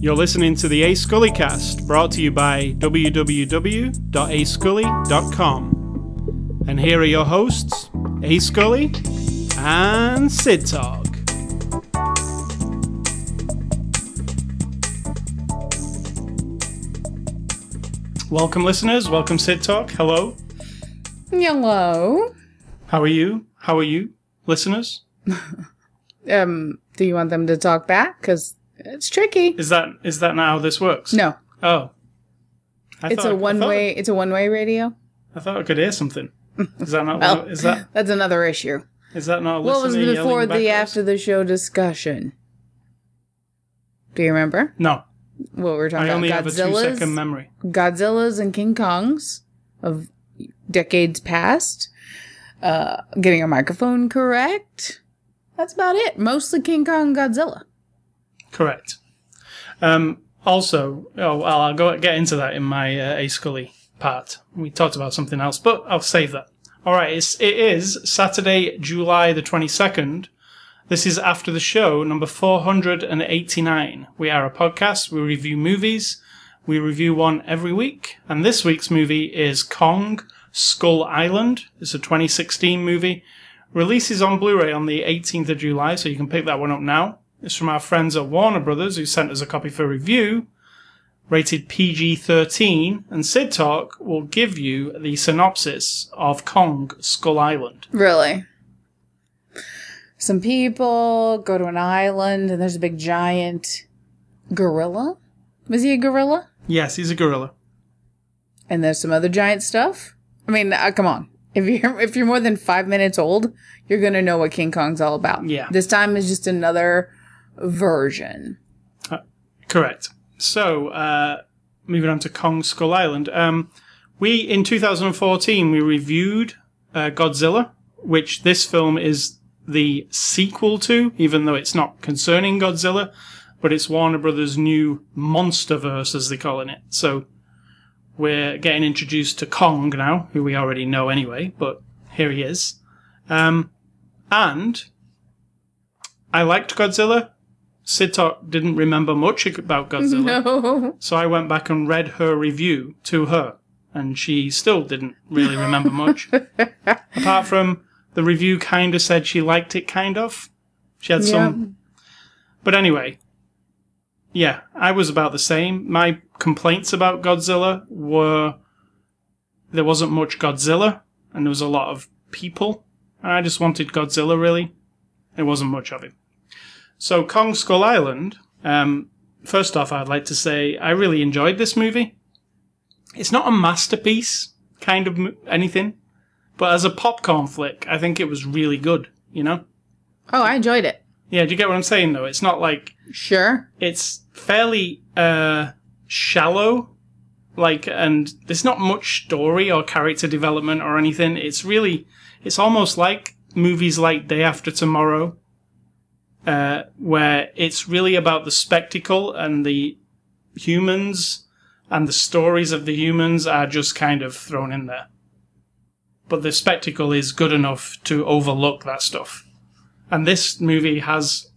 You're listening to the A Scully cast, brought to you by www.ascully.com. And here are your hosts, A Scully and Sid Talk. Welcome, listeners. Welcome, Sid Talk. Hello. Hello. How are you? How are you, listeners? Um, do you want them to talk back? Because it's tricky. Is that is that not how this works? No, Oh. I it's a one way. It's a one way radio. I thought I could hear something. Is that not? Well, is that That's another issue. is that not? What was before the us? after the show discussion? Do you remember No, what we were talking I only about? have a two Godzilla's, second memory. Godzillas and King Kongs of decades past. Uh, getting a microphone correct. That's about it. Mostly King Kong, Godzilla. Correct. Um, also, oh, I'll go get into that in my uh, A Scully part. We talked about something else, but I'll save that. All right, it's, it is Saturday, July the twenty second. This is after the show number four hundred and eighty nine. We are a podcast. We review movies. We review one every week, and this week's movie is Kong Skull Island. It's a 2016 movie. Releases on Blu-ray on the 18th of July, so you can pick that one up now. It's from our friends at Warner Brothers who sent us a copy for review. Rated PG-13, and Sid Talk will give you the synopsis of Kong Skull Island. Really? Some people go to an island and there's a big giant gorilla. Was he a gorilla? Yes, he's a gorilla. And there's some other giant stuff. I mean, uh, come on. If you're if you're more than five minutes old, you're gonna know what King Kong's all about. Yeah. This time is just another version. Correct. So, uh, moving on to Kong Skull Island. Um, we, in 2014, we reviewed uh, Godzilla, which this film is the sequel to, even though it's not concerning Godzilla, but it's Warner Brothers' new Monsterverse, as they're calling it. So, we're getting introduced to Kong now, who we already know anyway, but here he is. Um, and I liked Godzilla. Sid Talk didn't remember much about Godzilla. No. So I went back and read her review to her, and she still didn't really remember much. Apart from the review kind of said she liked it, kind of. She had some. But anyway, yeah, I was about the same. My complaints about Godzilla were there wasn't much Godzilla, and there was a lot of people. And I just wanted Godzilla, really. There wasn't much of him. So, Kong Skull Island, um, first off, I'd like to say I really enjoyed this movie. It's not a masterpiece, kind of anything, but as a popcorn flick, I think it was really good, you know? Oh, I enjoyed it. Yeah, do you get what I'm saying, though? It's not like Sure. it's fairly uh, shallow, like, and there's not much story or character development or anything. It's really, it's almost like movies like Day After Tomorrow, uh, where it's really about the spectacle and the humans and the stories of the humans are just kind of thrown in there. But the spectacle is good enough to overlook that stuff. And this movie has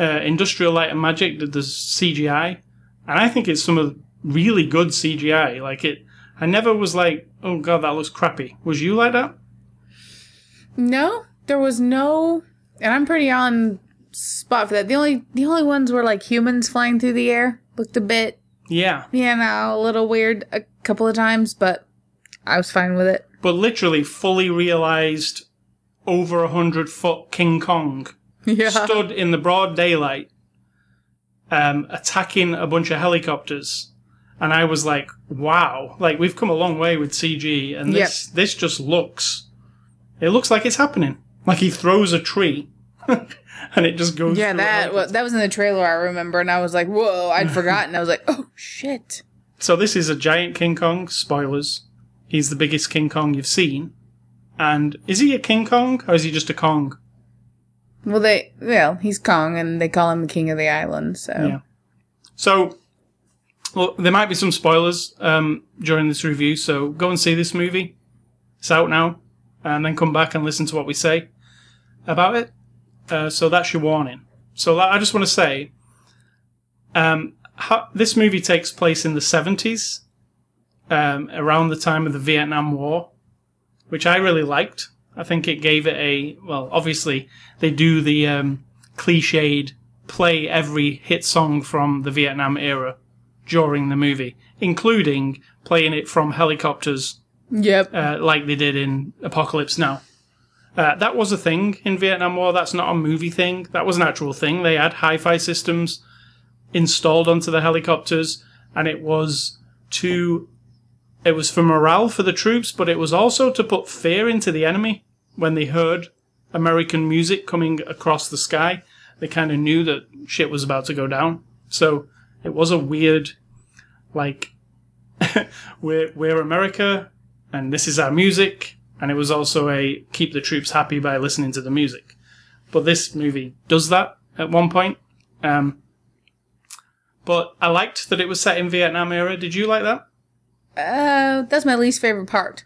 uh, Industrial Light and Magic did the CGI, and I think it's some of really good CGI. Like it, I never was like, oh god, that looks crappy. Was you like that? No, there was no, and I'm pretty on spot for that. The only the only ones were like humans flying through the air. Looked a bit, Yeah, you know, a little weird a couple of times, but I was fine with it. but literally fully realized over a hundred foot King Kong Yeah. stood in the broad daylight, um, attacking a bunch of helicopters. And I was like, wow, like we've come a long way with CG and this, this just looks, it looks like it's happening. Like he throws a tree and it just goes. Yeah, that wa- that was in the trailer. I remember, and I was like, "Whoa!" I'd forgotten. I was like, "Oh shit!" So this is a giant King Kong. Spoilers. He's the biggest King Kong you've seen. And is he a King Kong or is he just a Kong? Well, they well, he's Kong, and they call him the king of the island. So Yeah. So, well, there might be some spoilers um, during this review. So go and see this movie. It's out now, and then come back and listen to what we say about it. Uh, so that's your warning. So I just want to say, um, how, this movie takes place in the 70s, um, around the time of the Vietnam War, which I really liked. I think it gave it a, well, obviously, they do the um, cliched play every hit song from the Vietnam era during the movie, including playing it from helicopters Yep. uh, like they did in Apocalypse Now. Uh, that was a thing in Vietnam War. That's not a movie thing. That was an actual thing. They had hi-fi systems installed onto the helicopters, and it was to it was for morale for the troops, but it was also to put fear into the enemy when they heard American music coming across the sky. They kind of knew that shit was about to go down. So it was a weird, like, we're we're America, and this is our music, and it was also a keep the troops happy by listening to the music. But this movie does that at one point. Um, but I liked that it was set in Vietnam era. Did you like that? Uh, that's my least favorite part.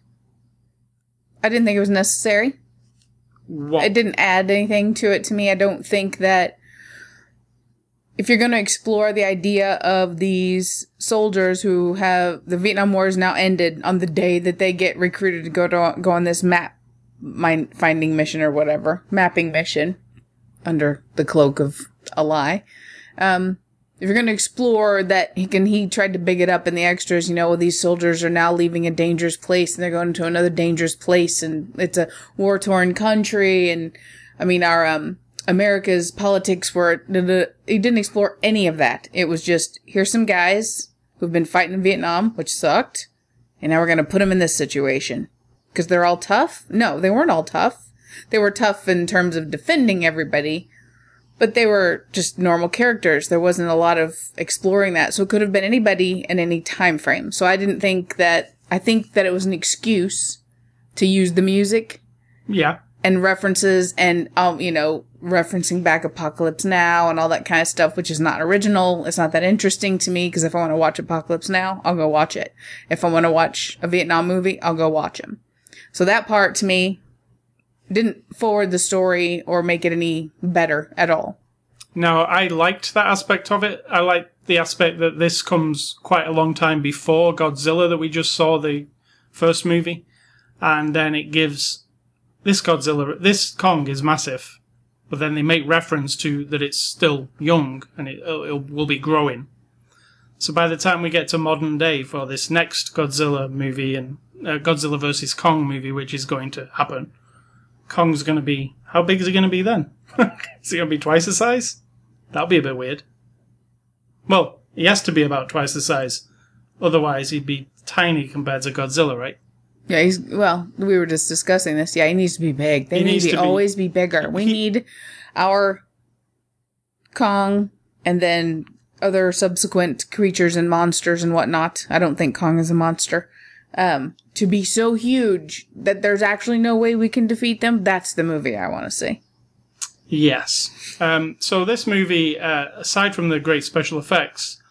I didn't think it was necessary. What? It didn't add anything to it to me. I don't think that if you're going to explore the idea of these soldiers who have the Vietnam War is now ended on the day that they get recruited to go to go on this map mine finding mission or whatever mapping mission under the cloak of a lie. Um, if you're going to explore that he can he tried to big it up in the extras you know well, these soldiers are now leaving a dangerous place and they're going to another dangerous place and it's a war torn country and i mean our um america's politics were he didn't explore any of that it was just here's some guys who've been fighting in vietnam which sucked and now we're going to put them in this situation because they're all tough no they weren't all tough they were tough in terms of defending everybody but they were just normal characters. There wasn't a lot of exploring that. So it could have been anybody in any time frame. So I didn't think that I think that it was an excuse to use the music yeah. and references and um you know referencing back Apocalypse Now and all that kind of stuff which is not original. It's not that interesting to me because if I want to watch Apocalypse Now, I'll go watch it. If I want to watch a Vietnam movie, I'll go watch them. So that part to me didn't forward the story or make it any better at all. Now, I liked that aspect of it. I like the aspect that this comes quite a long time before Godzilla that we just saw the first movie, and then it gives this Godzilla, this Kong is massive, but then they make reference to that it's still young and it, it will be growing. So by the time we get to modern day for this next Godzilla movie and uh, Godzilla versus Kong movie, which is going to happen, Kong's going to be how big is he going to be then? is he going to be twice the size? That'll be a bit weird. Well, he has to be about twice the size. Otherwise, he'd be tiny compared to Godzilla, right? Yeah, he's well. We were just discussing this. Yeah, he needs to be big. They He need needs to, to be- always be bigger. We He- need our Kong and then other subsequent creatures and monsters and whatnot. I don't think Kong is a monster. Um, to be so huge that there's actually no way we can defeat them. That's the movie I want to see. Yes. Um, so this movie, uh, aside from the great special effects,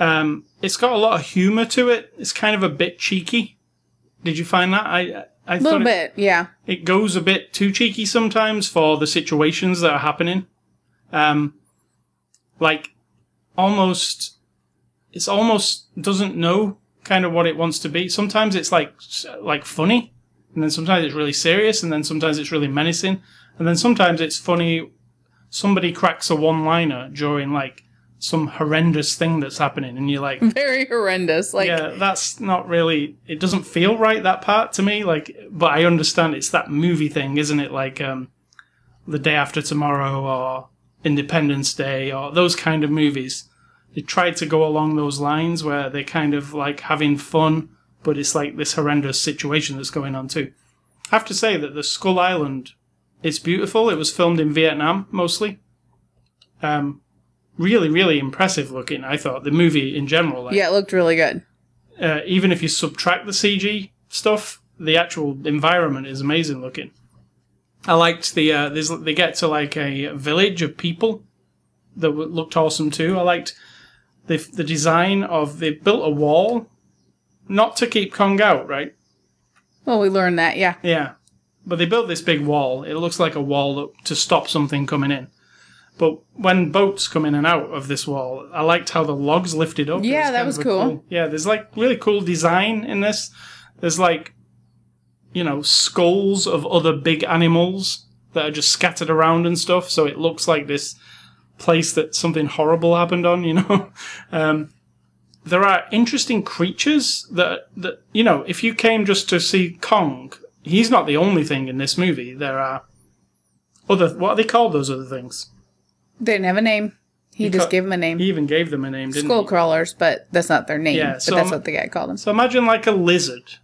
um, it's got a lot of humor to it. It's kind of a bit cheeky. Did you find that? I I A little thought it, bit, yeah. it goes a bit too cheeky sometimes for the situations that are happening. Um, like almost, it's almost doesn't know kind of what it wants to be. Sometimes it's like like funny, and then sometimes it's really serious, and then sometimes it's really menacing, and then sometimes it's funny. Somebody cracks a one-liner during like some horrendous thing that's happening, and you're like, Very horrendous. Like, yeah, that's not really. It doesn't feel right that part to me. Like, but I understand it's that movie thing, isn't it? Like, um, the day after tomorrow or Independence Day or those kind of movies. They try to go along those lines where they're kind of like having fun, but it's like this horrendous situation that's going on too. I have to say that the Skull Island is beautiful. It was filmed in Vietnam mostly. Um, really, really impressive looking. I thought the movie in general. Like, yeah, it looked really good. uh, even if you subtract the CG stuff, the actual environment is amazing looking. I liked the uh, there's, they get to like a village of people that looked awesome too. I liked the the design of they built a wall, not to keep Kong out, right? Well, we learned that, yeah. Yeah, but they built this big wall. It looks like a wall that, to stop something coming in. But when boats come in and out of this wall, I liked how the logs lifted up. Yeah, that was a cool. Yeah, there's like really cool design in this. There's like, you know, skulls of other big animals that are just scattered around and stuff. So it looks like this place that something horrible happened on. You know, um, there are interesting creatures that that you know. If you came just to see Kong, he's not the only thing in this movie. There are other. What are they called? Those other things. They didn't have a name. He, just ca- gave them a name. He even gave them a name, didn't Skull he? crawlers, but that's not their name. Yeah, but so that's I'm- what the guy called them. So imagine like a lizard.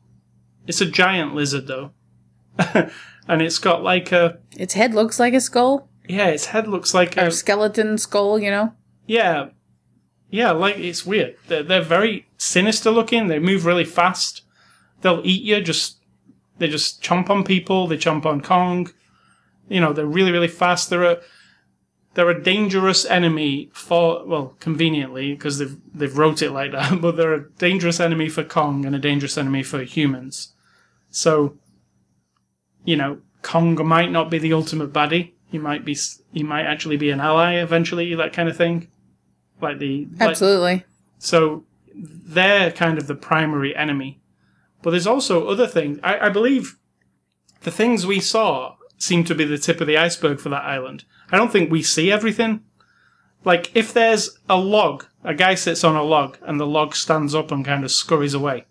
It's a giant lizard though, and it's got like a Its head looks like a skull yeah. Its head looks like or a a skeleton skull. You know. yeah, yeah. Like it's weird. They're they're very sinister looking. They move really fast. They'll eat you. Just they just chomp on people. They chomp on Kong. You know they're really really fast. They're a they're a dangerous enemy for well conveniently because they've they've wrote it like that. But they're a dangerous enemy for Kong and a dangerous enemy for humans. So you know Kong might not be the ultimate baddie. He might be. He might actually be an ally eventually. That kind of thing. Like the like- Absolutely. so they're kind of the primary enemy. But there's also other things. I, I believe the things we saw seem to be the tip of the iceberg for that island. I don't think we see everything. Like, if there's a log, a guy sits on a log, and the log stands up and kind of scurries away.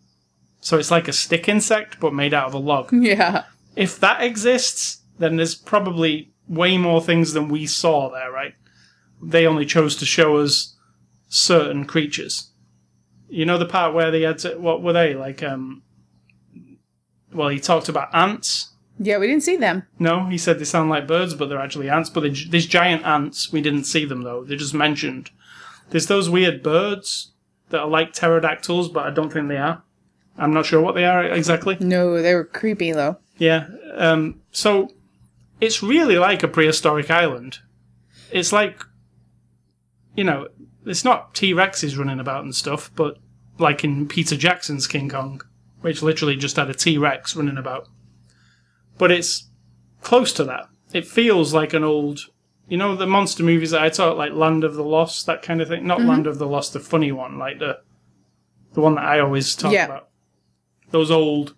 So it's like a stick insect, but made out of a log. Yeah. If that exists, then there's probably way more things than we saw there, right? They only chose to show us certain creatures. You know the part where they had to, what were they like? Um, well, he talked about ants. Yeah, we didn't see them. No, he said they sound like birds, but they're actually ants. But they, these giant ants, we didn't see them though. They're just mentioned. There's those weird birds that are like pterodactyls, but I don't think they are. I'm not sure what they are exactly. No, they were creepy though. Yeah. Um, so it's really like a prehistoric island. It's like, you know, it's not T Rexes running about and stuff, but like in Peter Jackson's King Kong, which literally just had a T Rex running about. But it's close to that. It feels like an old, you know, the monster movies that I talk like Land of the Lost, that kind of thing. Not Land of the Lost, the funny one, like the the one that I always talk Yeah. about. Those old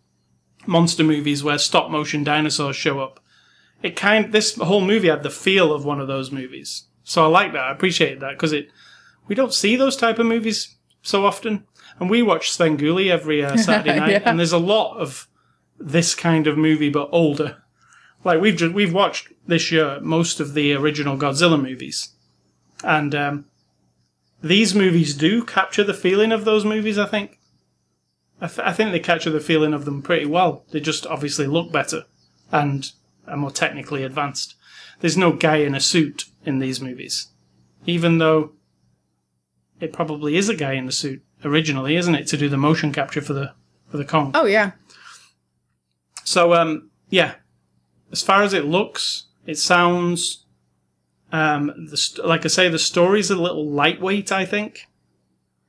monster movies where stop motion dinosaurs show up. It kind this whole movie had the feel of one of those movies. So I like that. I appreciate that because it we don't see those type of movies so often. And we watch Svengoolie every uh, Saturday night, Yeah. and there's a lot of this kind of movie but older. Like we've just, we've watched this year most of the original Godzilla movies, and um, these movies do capture the feeling of those movies. I think. I, th- I think they capture the feeling of them pretty well. They just obviously look better and are more technically advanced. There's no guy in a suit in these movies, even though it probably is a guy in the suit originally, isn't it, to do the motion capture for the for the Kong. Oh yeah. So um, yeah, as far as it looks, it sounds. Um, the st- like I say, the story's a little lightweight. I think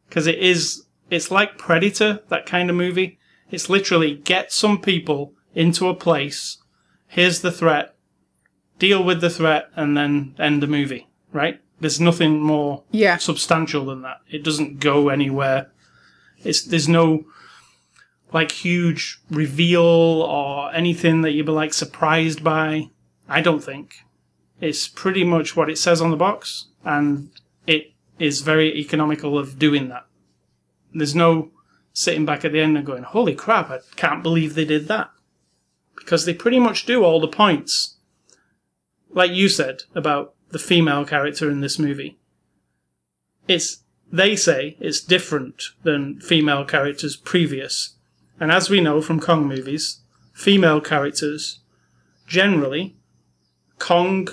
because it is. It's like Predator, that kind of movie. It's literally get some people into a place. Here's the threat. Deal with the threat, and then end the movie. Right? There's nothing more Yeah. substantial than that. It doesn't go anywhere. It's there's no like huge reveal or anything that you'd be like surprised by. I don't think. It's pretty much what it says on the box, and it is very economical of doing that. There's no sitting back at the end and going, "Holy crap! I can't believe they did that," because they pretty much do all the points, like you said about the female character in this movie. It's they say it's different than female characters previous. And as we know from Kong movies, female characters generally Kong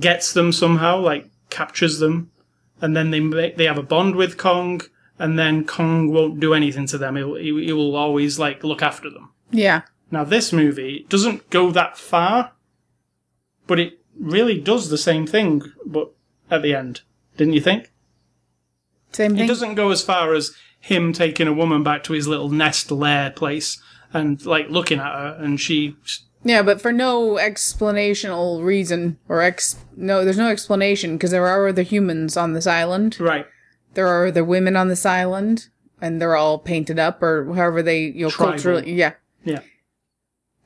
gets them somehow, like captures them, and then they make, they have a bond with Kong, and then Kong won't do anything to them. He he he will always like look after them. Yeah. Now this movie doesn't go that far, but it really does the same thing, but at the end, didn't you think? Same thing. It doesn't go as far as him taking a woman back to his little nest lair place and like looking at her and she Yeah, but for no explanational reason or ex no, there's no explanation because there are other humans on this island. Right. There are other women on this island, and they're all painted up or however they you know Tribal. culturally. Yeah, Yeah.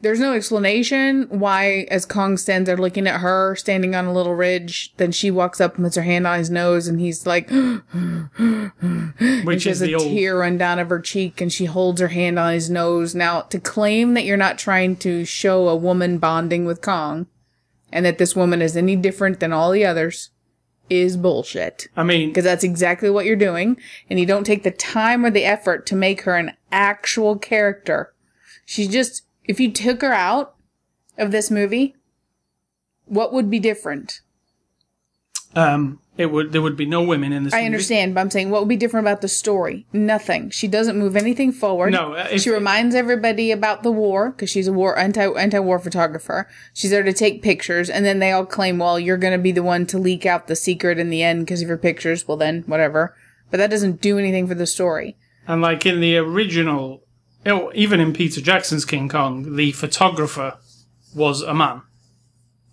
There's no explanation why, as Kong stands there looking at her, standing on a little ridge, then she walks up and puts her hand on his nose, and he's like, Which is has a old. tear run down of her cheek, and she holds her hand on his nose. Now, to claim that you're not trying to show a woman bonding with Kong, and that this woman is any different than all the others, is bullshit. I mean, Because that's exactly what you're doing, and you don't take the time or the effort to make her an actual character. She's just, if you took her out of this movie, what would be different? um, it would there would be no women in this. I movie. understand, but I'm saying what would be different about the story? Nothing. She doesn't move anything forward. No, uh, if- she reminds everybody about the war because she's a war anti anti war photographer. She's there to take pictures, and then they all claim, "Well, you're going to be the one to leak out the secret in the end because of your pictures." Well, then whatever. But that doesn't do anything for the story. And like in the original, you know, even in Peter Jackson's King Kong, the photographer was a man.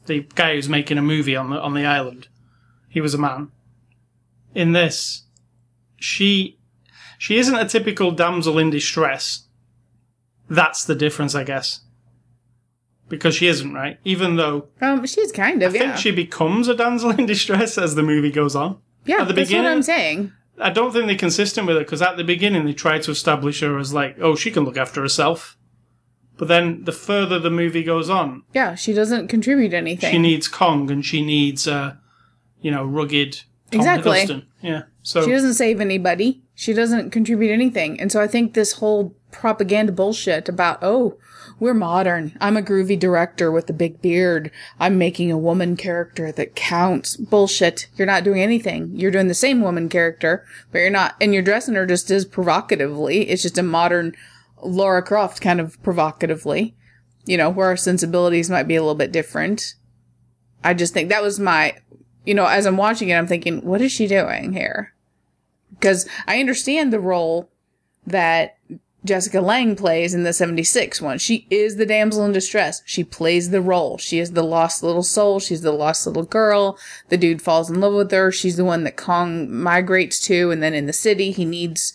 The guy who's making a movie on the on the island, he was a man. In this, she she isn't a typical damsel in distress. That's the difference, I guess. Because she isn't, right? Even though Um, she's kind of I yeah, think she becomes a damsel in distress as the movie goes on. yeah. at the that's what I'm saying. I don't think they're consistent with it because at the beginning they try to establish her as like, oh, she can look after herself. But then the further the movie goes on, Yeah, she doesn't contribute anything. she needs Kong and she needs, uh, you know, rugged Tom Exactly. Hiddleston. Yeah. So She doesn't save anybody. She doesn't contribute anything. And so I think this whole propaganda bullshit about, oh, we're modern. I'm a groovy director with a big beard. I'm making a woman character that counts. Bullshit. You're not doing anything. You're doing the same woman character, but you're not, and you're dressing her just as provocatively. It's just a modern Laura Croft kind of provocatively, you know, where our sensibilities might be a little bit different. I just think that was my, you know, as I'm watching it, I'm thinking, what is she doing here? Because I understand the role that Jessica Lange plays in the 76 one. She is the damsel in distress. She plays the role. She is the lost little soul. She's the lost little girl. The dude falls in love with her. She's the one that Kong migrates to. And then in the city, he needs,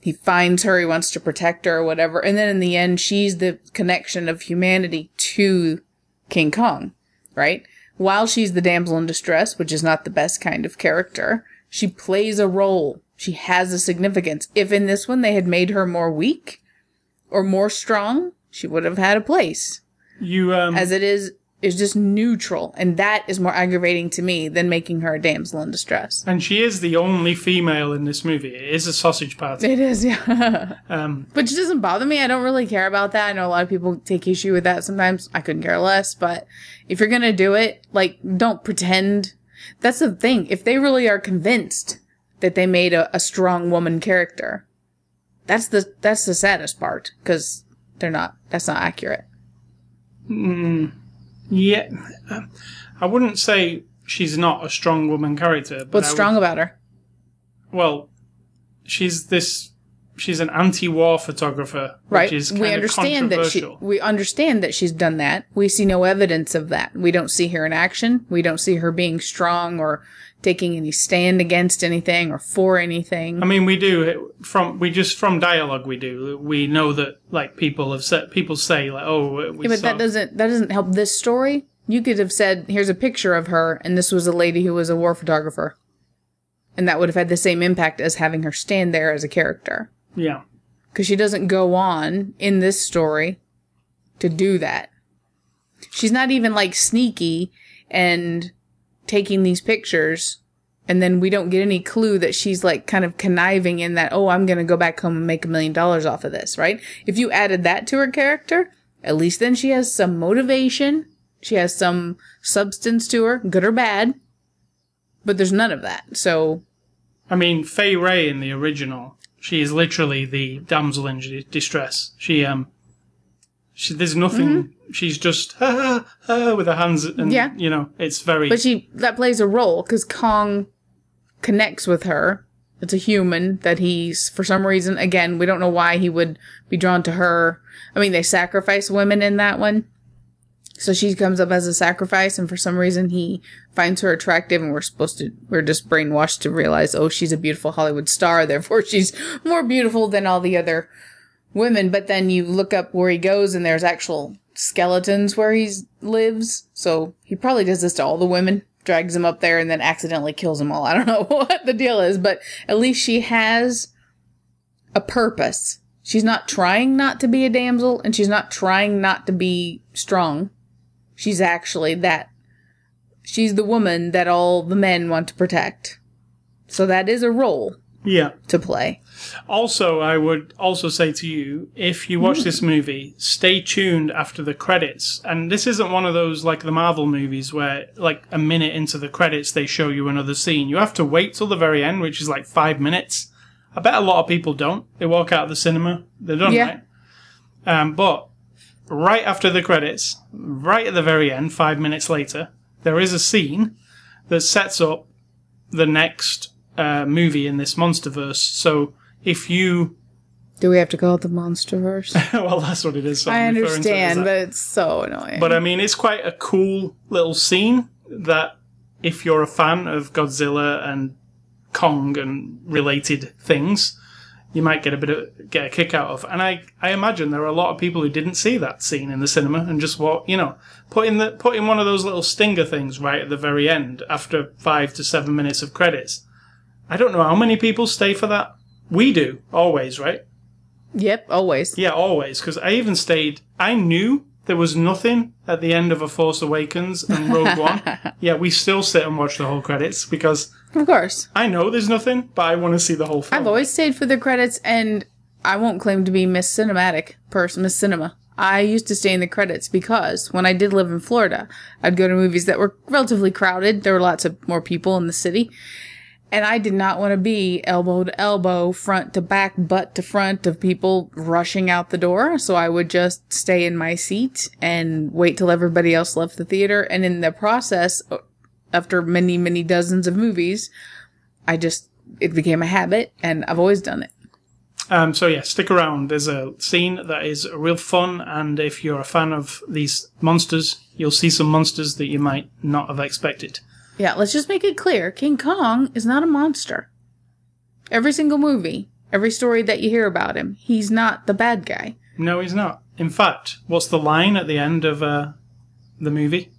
he finds her. He wants to protect her or whatever. And then in the end, she's the connection of humanity to King Kong, right? While she's the damsel in distress, which is not the best kind of character, she plays a role. She has a significance. If in this one they had made her more weak or more strong, she would have had a place. you, um, As it is, is just neutral, and that is more aggravating to me than making her a damsel in distress. and she is the only female in this movie. It is a sausage party. It is, yeah. Um, Which doesn't bother me. I don't really care about that. I know a lot of people take issue with that sometimes. I couldn't care less. But if you're gonna do it, like, don't pretend. That's the thing. If they really are convinced that they made a, a strong woman character, that's the that's the saddest part because they're not. That's not accurate. yeah, um, I wouldn't say she's not a strong woman character. But What's I would- strong about her? well, she's this. She's an anti-war photographer, Right. which is kind we of understand that she. controversial. We understand that she's done that. We see no evidence of that. We don't see her in action. We don't see her being strong or taking any stand against anything or for anything. I mean, we do from we just from dialogue we do. We know that like people have said people say like, oh, we Yeah, but saw, that doesn't that doesn't help this story. You could have said, "Here's a picture of her, and this was a lady who was a war photographer," and that would have had the same impact as having her stand there as a character. yeah. Because she doesn't go on in this story to do that. She's not even like sneaky and taking these pictures, and then we don't get any clue that she's like kind of conniving in that. Oh, I'm gonna go back home and make a million dollars off of this, right? If you added that to her character, at least then she has some motivation. She has some substance to her, good or bad. But there's none of that. So I mean, Fay Wray in the original, she is literally the damsel in distress. She um, she there's nothing. She's just ha, ha, ha, with her hands, and Mm-hmm. Yeah. you know, it's very But she that plays a role because Kong connects with her. It's a human that he's for some reason again we don't know why he would be drawn to her. I mean they sacrifice women in that one, So she comes up as a sacrifice, and for some reason he finds her attractive, and we're supposed to, we're just brainwashed to realize, oh, she's a beautiful Hollywood star, therefore she's more beautiful than all the other women. But then you look up where he goes, and there's actual skeletons where he lives. So he probably does this to all the women, drags them up there, and then accidentally kills them all. I don't know what the deal is, but at least she has a purpose. She's not trying not to be a damsel, and she's not trying not to be strong. She's actually that. She's the woman that all the men want to protect. So that is a role Yeah. to play. Also, I would also say to you, if you watch this movie, stay tuned after the credits. And this isn't one of those like the Marvel movies where, like, a minute into the credits, they show you another scene. You have to wait till the very end, which is like five minutes. I bet a lot of people don't. They walk out of the cinema, they're done, Yeah. right? Um, but right after the credits, right at the very end, five minutes later, there is a scene that sets up the next uh, movie in this monsterverse. So if you Do we have to call it the Monsterverse? well, that's what it is. so I referring it understand, but it's so annoying. But I mean, it's quite a cool little scene that if you're a fan of Godzilla and Kong and related things, you might get a bit of get a kick out of. And I, I imagine there are a lot of people who didn't see that scene in the cinema and just what you know, putting the putting one of those little stinger things right at the very end after five to seven minutes of credits. I don't know how many people stay for that. We do always, right? yep, always. Yeah, always. Because I even stayed. I knew there was nothing at the end of A Force Awakens and Rogue One. Yeah, we still sit and watch the whole credits because Of course. I know there's nothing, but I want to see the whole film. I've always stayed for the credits, and I won't claim to be Miss Cinematic person, Miss Cinema. I used to stay in the credits because when I did live in Florida, I'd go to movies that were relatively crowded. There were lots of more people in the city. And I did not want to be elbow to elbow, front to back, butt to front of people rushing out the door. So I would just stay in my seat and wait till everybody else left the theater. And in the process, after many, many dozens of movies, I just, it became a habit and I've always done it. Um, so yeah, stick around. There's a scene that is real fun, and if you're a fan of these monsters, you'll see some monsters that you might not have expected. Yeah, let's just make it clear King Kong is not a monster. Every single movie, every story that you hear about him, he's not the bad guy. No, he's not. In fact, what's the line at the end of uh, the movie?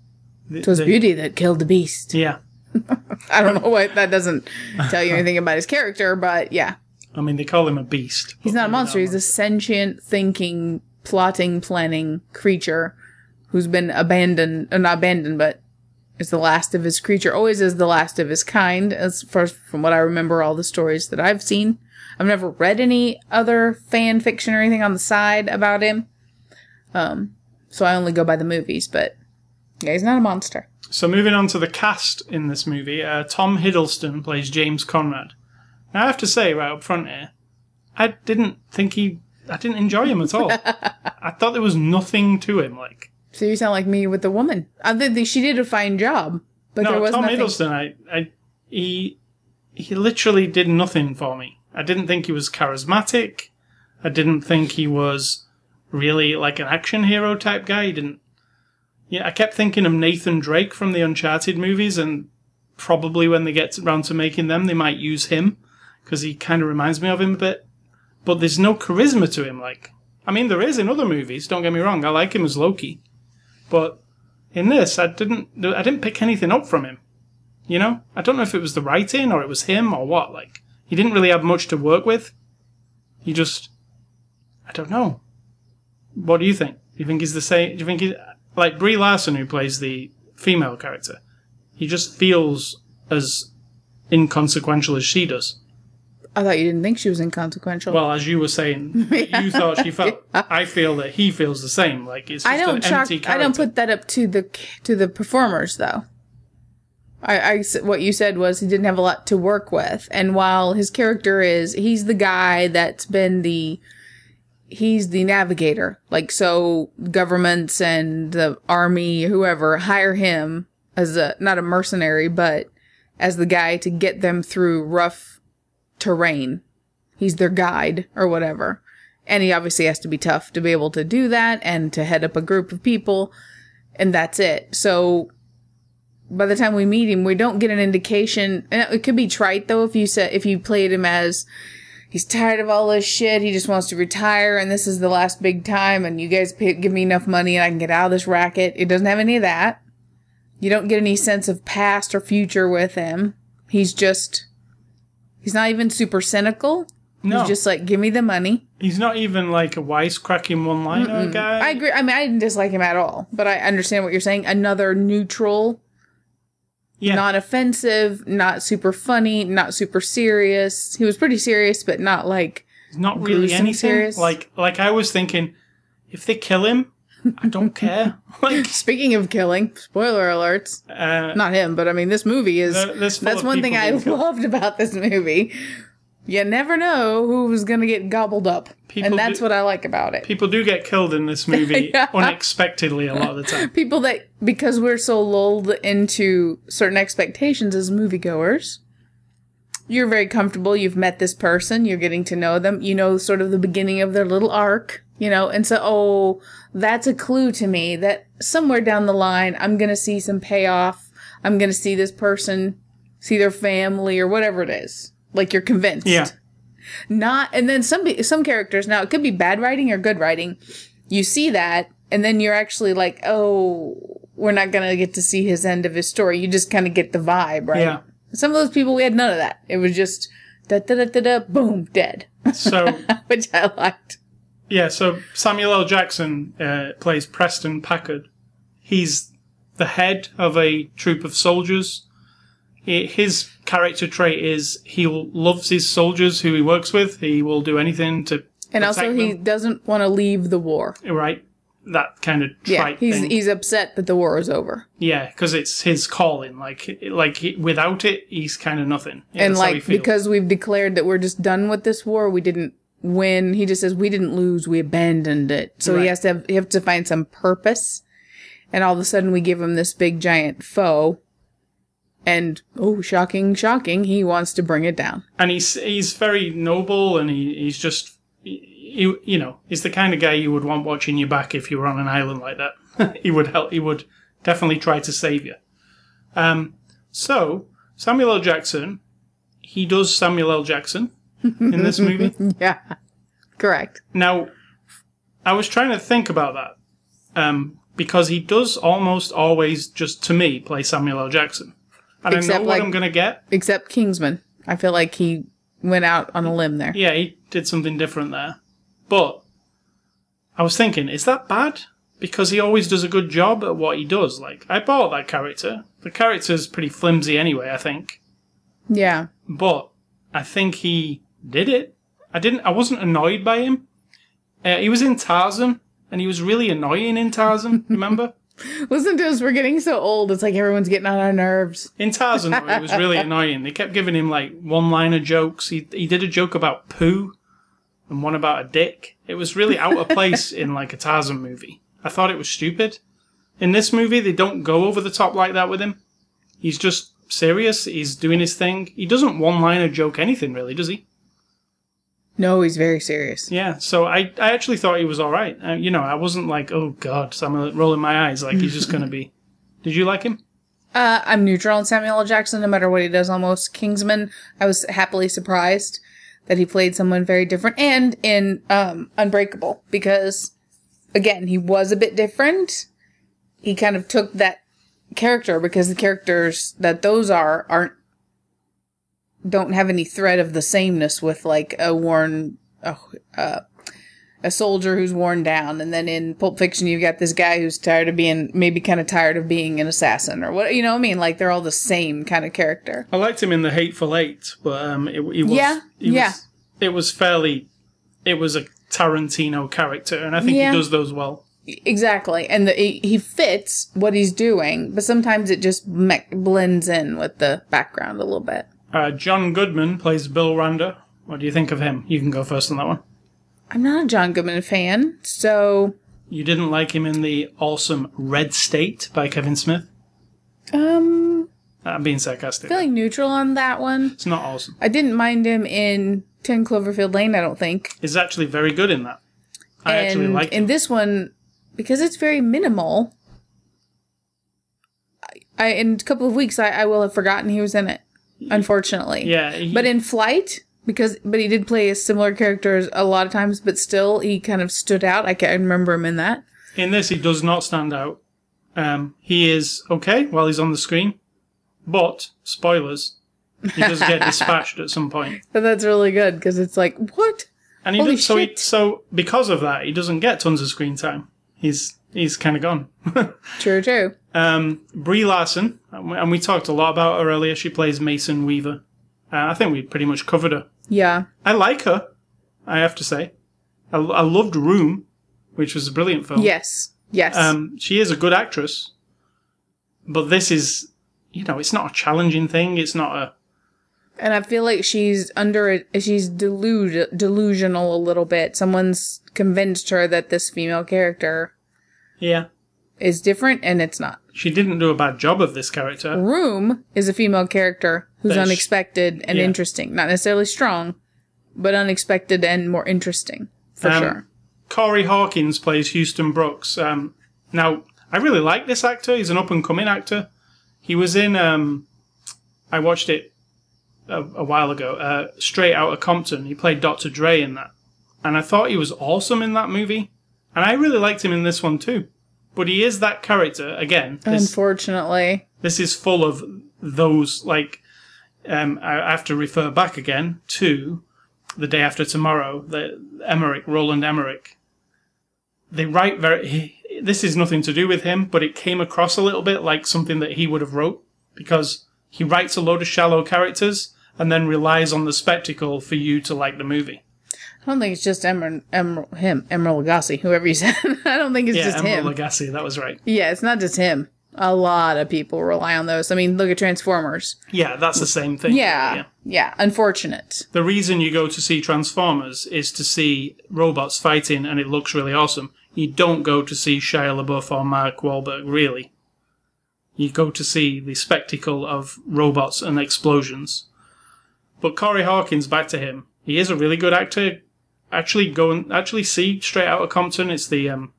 The- It was the- beauty that killed the beast. Yeah, I don't know what that doesn't tell you anything about his character, but yeah. I mean they call him a beast. He's not a monster, he's a sentient, thinking, plotting, planning creature who's been abandoned, uh, not abandoned, but is the last of his creature, always is the last of his kind, as far as from what I remember, all the stories that I've seen. I've never read any other fan fiction or anything on the side about him. Um, so I only go by the movies, but yeah, he's not a monster. So moving on to the cast in this movie, uh, Tom Hiddleston plays James Conrad. Now I have to say right up front here, I didn't think he, I didn't enjoy him at all. I thought there was nothing to him. Like So you sound like me with the woman. I think she did a fine job, but there was Tom nothing. Hiddleston, I, I, he, he literally did nothing for me. I didn't think he was charismatic. I didn't think he was really like an action hero type guy. He didn't. Yeah, I kept thinking of Nathan Drake from the Uncharted movies, and probably when they get around to making them, they might use him because he kind of reminds me of him a bit. But there's no charisma to him. Like, I mean, there is in other movies. Don't get me wrong. I like him as Loki, but in this, I didn't. I didn't pick anything up from him. You know, I don't know if it was the writing or it was him or what. Like, he didn't really have much to work with. He just, I don't know. What do you think? Do you think he's the same? Do you think he like Brie Larson, who plays the female character? He just feels as inconsequential as she does. I thought you didn't think she was inconsequential. Well, as you were saying, you thought she felt. I feel that he feels the same. Like it's just I don't an chalk, I don't put that up to the to the performers though. I, I what you said was he didn't have a lot to work with, and while his character is he's the guy that's been the he's the navigator. Like so, governments and the army, whoever hire him as a not a mercenary, but as the guy to get them through rough terrain. He's their guide or whatever. And he obviously has to be tough to be able to do that and to head up a group of people. and that's it. So by the time we meet him, we don't get an indication. And it could be trite though if you said if you played him as he's tired of all this shit. He just wants to retire, and this is the last big time. And you guys pay, give me enough money, and I can get out of this racket. It doesn't have any of that. You don't get any sense of past or future with him. He's just he's not even super cynical. No. He's just like, give me the money. He's not even like a wisecracking one-liner guy. I agree. I mean, I didn't dislike him at all, but I understand what you're saying. Another neutral, yeah, not offensive, not super funny, not super serious. He was pretty serious, but not like not really anything. serious. Like like I was thinking, if they kill him, I don't care. Like Speaking of killing, spoiler alerts. uh, Not him, but I mean, this movie is. Full that's one thing I loved about this movie. You never know who's going to get gobbled up. People and that's do- what I like about it. people do get killed in this movie Yeah. unexpectedly a lot of the time. People that, because we're so lulled into certain expectations as moviegoers, you're very comfortable. You've met this person. You're getting to know them. You know, sort of the beginning of their little arc, you know, and so, oh, that's a clue to me that somewhere down the line, I'm going to see some payoff. I'm going to see this person, see their family or whatever it is. Like you're convinced. Yeah. Not, and then some, some characters, now it could be bad writing or good writing. You see that, and then you're actually like, oh, we're not going to get to see his end of his story. You just kind of get the vibe, right? Yeah. Some of those people, we had none of that. It was just da da da da da, boom, dead, So which I liked. Yeah, so Samuel L. Jackson uh, plays Preston Packard. He's the head of a troop of soldiers. His character trait is he loves his soldiers who he works with. He will do anything to And also, he them. doesn't want to leave the war. right that kind of Yeah, he's thing. he's upset that the war is over, Yeah, because it's his calling. Like, like he, without it, he's kind of nothing. Yeah, and that's how he like because we've declared that we're just done with this war, we didn't win. He just says we didn't lose, we abandoned it. So Right. he has to have, he have to find some purpose, and all of a sudden we give him this big giant foe, and oh, shocking, shocking, he wants to bring it down. and he's he's very noble, and he, he's just he, you know he's the kind of guy you would want watching your back if you were on an island like that. he would help. He would definitely try to save you. Um, so Samuel L. Jackson, he does Samuel L. Jackson in this movie. Yeah, correct. Now, I was trying to think about that um, because he does almost always, just to me, play Samuel L. Jackson. And I Except, know what like- I'm going to get. Except Kingsman, I feel like he went out on a limb there. Yeah, he did something different there. But I was thinking, is that bad? Because he always does a good job at what he does. Like, I bought that character. The character's pretty flimsy anyway, I think. Yeah. But I think he did it. I didn't. I wasn't annoyed by him. Uh, he was in Tarzan, and he was really annoying in Tarzan. Remember? Listen to us, we're getting so old. It's like everyone's getting on our nerves. In Tarzan, though, it was really annoying. They kept giving him like one-liner jokes. He he did a joke about poo, and one about a dick. It was really out of place in like a Tarzan movie. I thought it was stupid. In this movie, they don't go over the top like that with him. He's just serious. He's doing his thing. He doesn't one-liner joke anything really, does he? No, he's very serious. Yeah. So I I actually thought he was all right. Uh, you know, I wasn't like, oh god, so I'm rolling my eyes like he's just gonna be. Did you like him? Uh, I'm neutral on Samuel L. Jackson, no matter what he does. Almost Kingsman, I was happily surprised that he played someone very different, and in um, Unbreakable because, again, he was a bit different. He kind of took that character because the characters that those are aren't don't have any thread of the sameness with like a worn uh, uh, a soldier who's worn down, and then in Pulp Fiction you've got this guy who's tired of being maybe kind of tired of being an assassin or what you know what I mean. Like they're all the same kind of character. I liked him in the Hateful Eight, but um, it, he was Yeah, he yeah. Was, it was fairly, it was a Tarantino character, and I think Yeah. he does those well. Exactly, and the, he he fits what he's doing, but sometimes it just blends in with the background a little bit. Uh, John Goodman plays Bill Randa. What do you think of him? You can go first on that one. I'm not a John Goodman fan, so You didn't like him in the awesome Red State by Kevin Smith. um, I'm being sarcastic. feeling neutral on that one. It's not awesome. I didn't mind him in Ten Cloverfield Lane. I don't think. He's actually very good in that. I actually and liked in him. this one because it's very minimal I in a couple of weeks I, I will have forgotten he was in it. Unfortunately. Yeah, he- but in flight, because but he did play a similar character a lot of times, but still he kind of stood out. I can't remember him in that. In this, he does not stand out. Um, he is okay while he's on the screen, but spoilers, he does get dispatched at some point. But that's really good because it's like what? And he Holy does, so he, so because of that, he doesn't get tons of screen time. He's he's kind of gone. True, true. um, Brie Larson, and we- talked a lot about her earlier. She plays Mason Weaver. Uh, I think we pretty much covered her. Yeah. I like her. I have to say, I, I loved Room, which was a brilliant film. Yes. Yes. Um, she is a good actress, but this is, you know, it's not a challenging thing. It's not a and I feel like she's under it. She's delud- delusional a little bit. Someone's convinced her that this female character yeah. is different, and it's not. She didn't do a bad job of this character. Room is a female character who's unexpected and yeah. interesting. Not necessarily strong, but unexpected and more interesting for Um, sure. Corey Hawkins plays Houston Brooks. Um, now, I really like this actor. He's an up and coming actor. He was in. Um, I watched it a, a while ago. Uh, Straight Outta Compton. He played Dr. Dre in that, and I thought he was awesome in that movie. And I really liked him in this one too. But he is that character again. This, Unfortunately, this is full of those like. Um, I have to refer back again to the day after tomorrow. The Emmerich, Roland Emmerich. They write very. He, this is nothing to do with him, but it came across a little bit like something that he would have wrote because he writes a load of shallow characters and then relies on the spectacle for you to like the movie. I don't think it's just Emerald, Emerald him, Emeril Lagasse, whoever you said. I don't think it's Yeah, just Emerald him. Lagasse, that was right. yeah, it's not just him. A lot of people rely on those. I mean, look at Transformers. Yeah, that's the same thing. Yeah, yeah. Unfortunate. The reason you go to see Transformers is to see robots fighting and it looks really awesome. You don't go to see Shia LaBeouf or Mark Wahlberg, really. You go to see the spectacle of robots and explosions. But Corey Hawkins, back to him. He is a really good actor. Actually, go and actually see Straight Outta Compton. It's the um,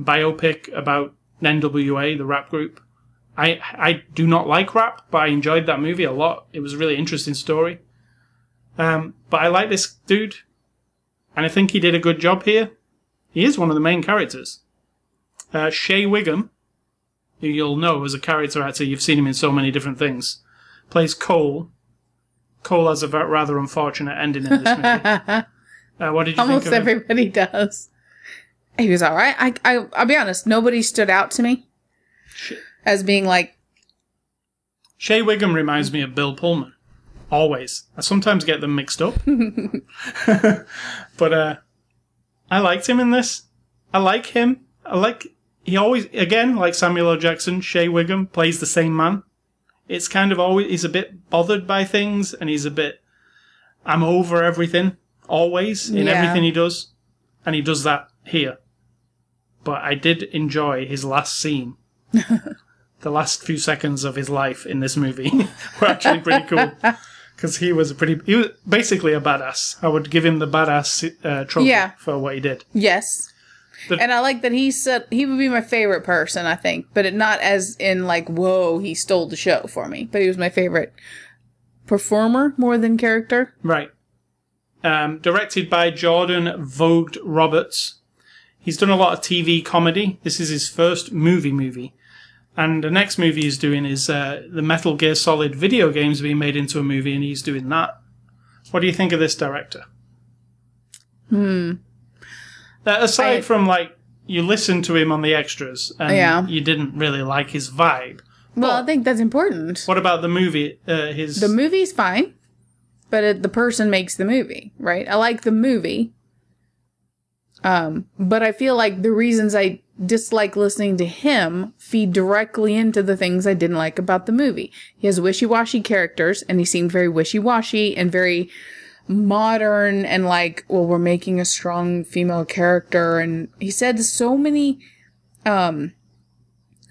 biopic about NWA, the rap group. I I do not like rap, but I enjoyed that movie a lot. It was a really interesting story. Um, but I like this dude, and I think he did a good job here. He is one of the main characters. Uh, Shea Whigham, who you'll know as a character actor, you've seen him in so many different things, plays Cole. Cole has a rather unfortunate ending in this movie. uh, what did you Almost think of him? everybody does. He was all right. I, I, I'll be honest. Nobody stood out to me as being like, Shea Whigham reminds me of Bill Pullman. Always. I sometimes get them mixed up. but uh, I liked him in this. I like him. I like. He always, again, like Samuel L. Jackson, Shea Whigham plays the same man. It's kind of always, he's a bit bothered by things and he's a bit, I'm over everything, always, in Yeah. everything he does. And he does that here. But I did enjoy his last scene the last few seconds of his life in this movie were actually pretty cool because he was a pretty he was basically a badass i would give him the badass uh, trophy Yeah. for what he did yes. The- and I like that he said he would be my favorite person, I think, but it not as in like, whoa, he stole the show for me. But he was my favorite performer more than character. right um, directed by jordan vogt roberts. He's done a lot of tv comedy. This is his first movie movie. And the next movie he's doing is uh, the metal gear solid video games being made into a movie and he's doing that. What do you think of this director? Hmm. Aside I- from like you listened to him on the extras and Yeah. you didn't really like his vibe. Well, Well- I think that's important. what about the movie uh, his The movie's fine, but it, the person makes the movie, right? I like the movie. Um, but I feel like the reasons I dislike listening to him feed directly into the things I didn't like about the movie. He has wishy-washy characters and he seemed very wishy-washy and very modern and like, well, we're making a strong female character and he said so many um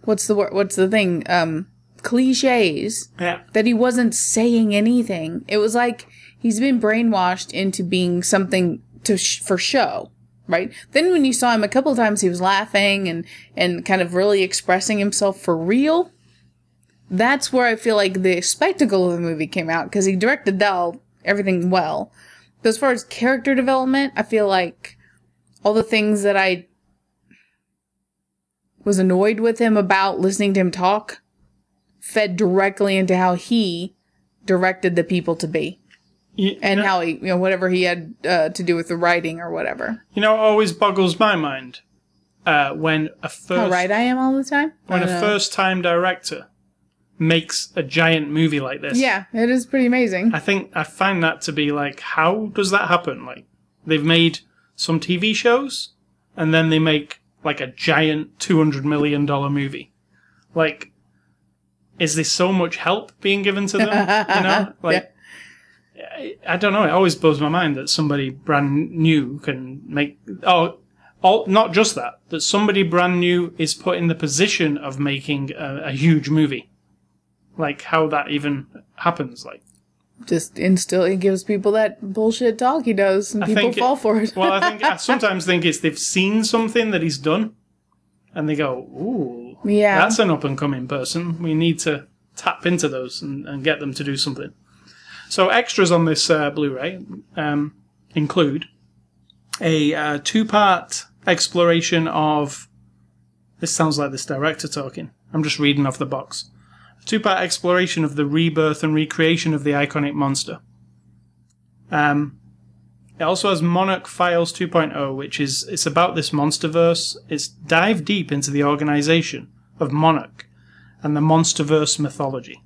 what's the word what's the thing? Um cliches yeah that he wasn't saying anything. It was like he's been brainwashed into being something to sh- for show, right? Then when you saw him a couple times, he was laughing and and kind of really expressing himself for real. that's where I feel like the spectacle of the movie came out because he directed that everything well. But as far as character development, I feel like all the things that I was annoyed with him about listening to him talk fed directly into how he directed the people to be You, and you know, how he, you know, whatever he had uh, to do with the writing or whatever. you know, it always boggles my mind uh, when a first How right I am all the time. when a know. first time director makes a giant movie like this. yeah, it is pretty amazing. I think I find that to be like, how does that happen? Like, they've made some TV shows, and then they make like a giant two hundred million dollar movie. Like, is there so much help being given to them? you know, like. I, I don't know. It always blows my mind that somebody brand new can make. Oh, all, not just that. That somebody brand new is put in the position of making a, a huge movie. Like how that even happens. Like just instill it gives people that bullshit talk he does and I people it- fall for it. well, I think I sometimes think it's they've seen something that he's done, and they go, "Ooh, Yeah. that's an up and coming person. We need to tap into those and, and get them to do something." So extras on this uh, Blu-ray um, include a uh, two-part exploration of. This sounds like this director talking. I'm just reading off the box. A two-part exploration of the rebirth and recreation of the iconic monster. Um, it also has Monarch Files 2.0, which is it's about this monsterverse. It's dive deep into the organization of Monarch and the monsterverse mythology.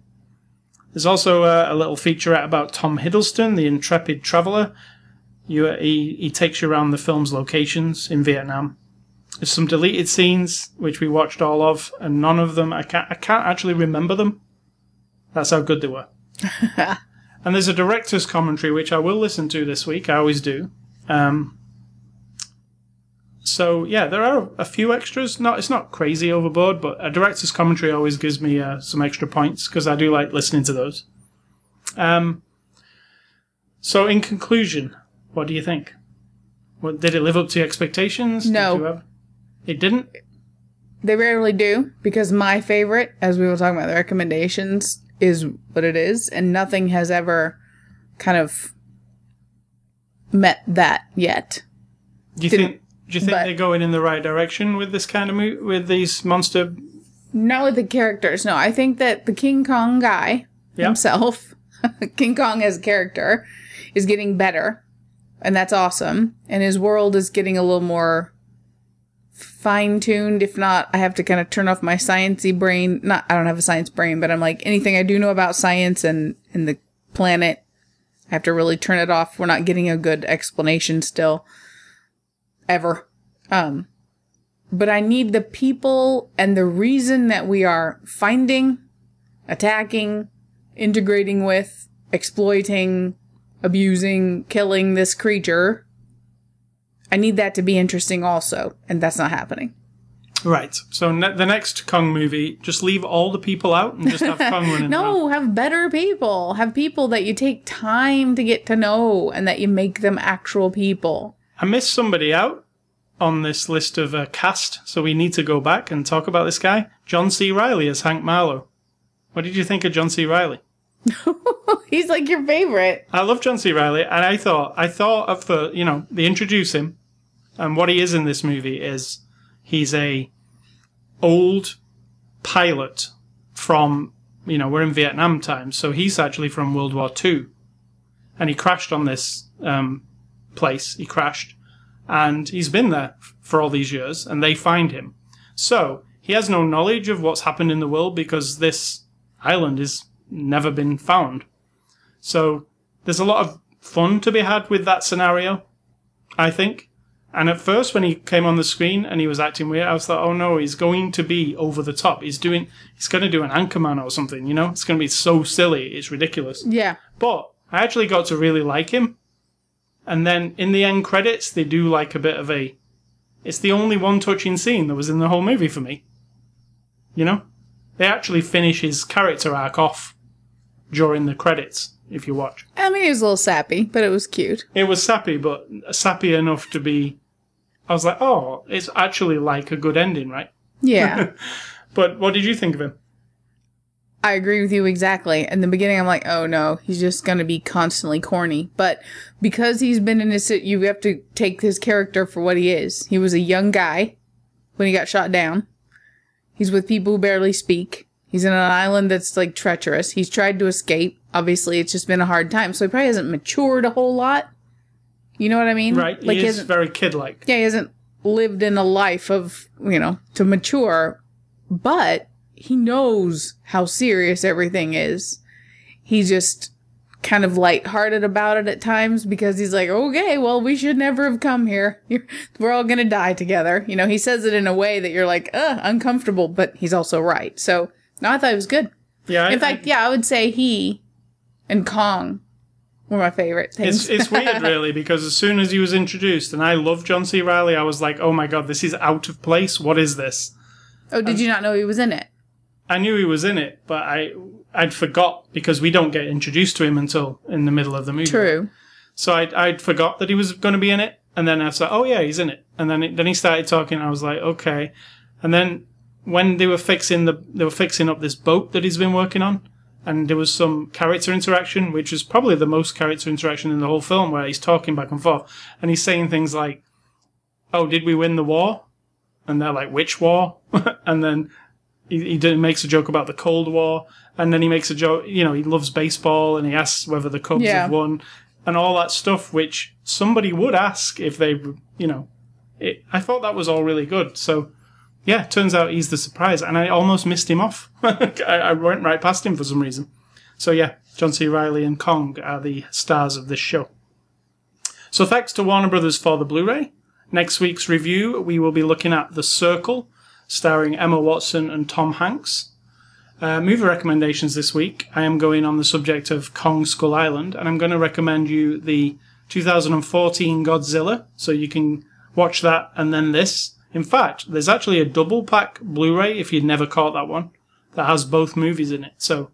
There's also a, a little featurette about Tom Hiddleston, the intrepid traveler. You, he, he takes you around the film's locations in Vietnam. There's some deleted scenes which we watched all of, and none of them I can't I can't actually remember them. That's how good they were. And there's a director's commentary, which I will listen to this week. I always do. Um, so yeah, there are a few extras. Not it's not crazy overboard, but a director's commentary always gives me uh, some extra points because I do like listening to those. Um, so in conclusion, what do you think? What, did it live up to your expectations? No. Did it didn't. They rarely do because my favorite, as we were talking about the recommendations, is what it is, and nothing has ever kind of met that yet. Do you Didn't- think? Do you think but- they're going in the right direction with this kind of mo- with these monster? Not with the characters. No, I think that the King Kong guy Yeah. himself, King Kong as a character, is getting better, and that's awesome. And his world is getting a little more fine tuned. If not, I have to kind of turn off my sciencey brain. Not, I don't have a science brain, but I'm like anything I do know about science and and the planet, I have to really turn it off. We're not getting a good explanation still, ever. Um, but I need the people and the reason that we are finding, attacking, integrating with, exploiting, abusing, killing this creature. I need that to be interesting also, and that's not happening. Right. So ne- the next Kong movie, just leave all the people out and just have Kong running around. No, have better people. Have people that you take time to get to know and that you make them actual people. I missed somebody out on this list of uh, cast, so we need to go back and talk about this guy, John C. Reilly as Hank Marlowe. What did you think of John C. Reilly? He's like your favorite. I love John C. Reilly, and I thought I thought of the you know they introduce him, and what he is in this movie is he's a old pilot from you know we're in Vietnam times, so he's actually from World War Two, and he crashed on this um, place. He crashed, and he's been there for all these years, and they find him. So he has no knowledge of what's happened in the world because this island has never been found. So there's a lot of fun to be had with that scenario, I think. And at first, when he came on the screen and he was acting weird, I was like, "Oh no, he's going to be over the top. He's doing, he's going to do an Anchorman or something. You know, it's going to be so silly, it's ridiculous." Yeah. But I actually got to really like him. And then in the end credits, they do like a bit of a. It's the only one touching scene that was in the whole movie for me. You know, they actually finish his character arc off during the credits. If you watch. I mean, he was a little sappy, but it was cute. It was sappy, but sappy enough to be. I was like, oh, it's actually like a good ending, right? Yeah. But what did you think of him? I agree with you exactly. In the beginning, I'm like, oh no, he's just going to be constantly corny. But because he's been in his, you have to take his character for what he is. He was a young guy when he got shot down. He's with people who barely speak. He's in an island that's like treacherous. He's tried to escape. Obviously, it's just been a hard time. So he probably hasn't matured a whole lot. You know what I mean? Right. Like he is very kid like. yeah, he hasn't lived in a life of, you know, to mature, but he knows how serious everything is. He's just kind of lighthearted about it at times because he's like, okay, well, we should never have come here. We're all going to die together. You know, he says it in a way that you're like, uh, uncomfortable, but he's also right. So, no, I thought it was good. Yeah. In I- fact, yeah, I would say he and Kong were my favorite things. It's, it's weird, really, because as soon as he was introduced, and I love John C. Reilly, I was like, oh my god, this is out of place. What is this? oh, did you not know he was in it? I knew he was in it, but I I'd forgot because we don't get introduced to him until in the middle of the movie. True. So I'd, I'd forgot that he was going to be in it, and then I was like, oh yeah, he's in it. And then it, then he started talking, and I was like, okay. And then when they were fixing the they were fixing up this boat that he's been working on, and there was some character interaction, which was probably the most character interaction in the whole film, where he's talking back and forth, and he's saying things like, "Oh, did we win the war?" And they're like, "Which war?" and then he, he makes a joke about the Cold War, and then he makes a joke. You know, he loves baseball, and he asks whether the Cubs Yeah. have won, and all that stuff, which somebody would ask if they, you know. It, I thought that was all really good. So, yeah, turns out he's the surprise, and I almost missed him off. I, I went right past him for some reason. So yeah, John C. Reilly and Kong are the stars of this show. So thanks to Warner Brothers for the Blu-ray. Next week's review, we will be looking at The Circle, starring Emma Watson and Tom Hanks. Uh, movie recommendations this week. I am going on the subject of Kong Skull Island, and I'm going to recommend you the 2014 Godzilla, so you can watch that and then this. In fact, there's actually a double pack Blu-ray if you'd never caught that one that has both movies in it. So